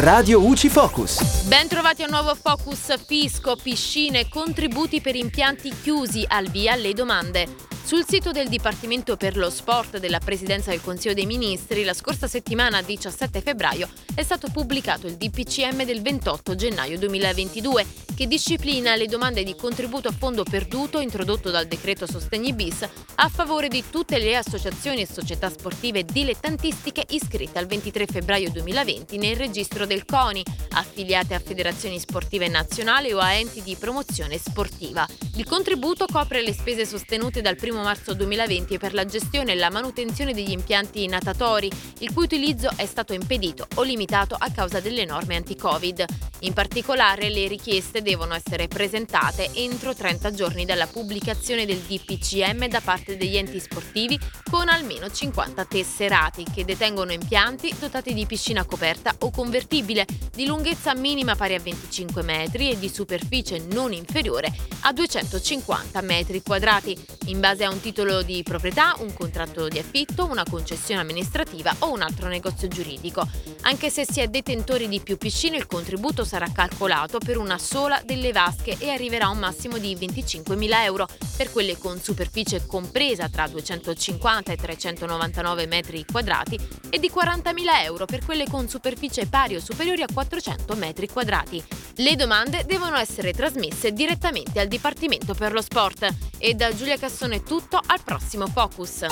Radio UCI Focus. Ben trovati a un nuovo Focus Fisco, piscine, contributi per impianti chiusi, al via le domande. Sul sito del Dipartimento per lo Sport della Presidenza del Consiglio dei Ministri, la scorsa settimana, 17 febbraio, è stato pubblicato il DPCM del 28 gennaio 2022, che disciplina le domande di contributo a fondo perduto introdotto dal decreto Sostegni bis a favore di tutte le associazioni e società sportive dilettantistiche iscritte al 23 febbraio 2020 nel registro del CONI, affiliate a federazioni sportive nazionali o a enti di promozione sportiva. Il contributo copre le spese sostenute dal 1 marzo 2020 per la gestione e la manutenzione degli impianti natatori, il cui utilizzo è stato impedito o limitato a causa delle norme anti-Covid. In particolare le richieste devono essere presentate entro 30 giorni dalla pubblicazione del DPCM da parte degli enti sportivi con almeno 50 tesserati che detengono impianti dotati di piscina coperta o convertibile di lunghezza minima pari a 25 metri e di superficie non inferiore a 250 metri quadrati, in base a un titolo di proprietà, un contratto di affitto, una concessione amministrativa o un altro negozio giuridico. Anche se si è detentori di più piscine, il contributo sarà calcolato per una sola delle vasche e arriverà a un massimo di 25.000 euro per quelle con superficie compresa tra 250 e 399 metri quadrati e di 40.000 euro per quelle con superficie pari o superiori a 400 metri quadrati. Le domande devono essere trasmesse direttamente al Dipartimento per lo Sport. E da Giulia Cassone è tutto, al prossimo Focus.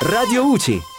Radio UCI.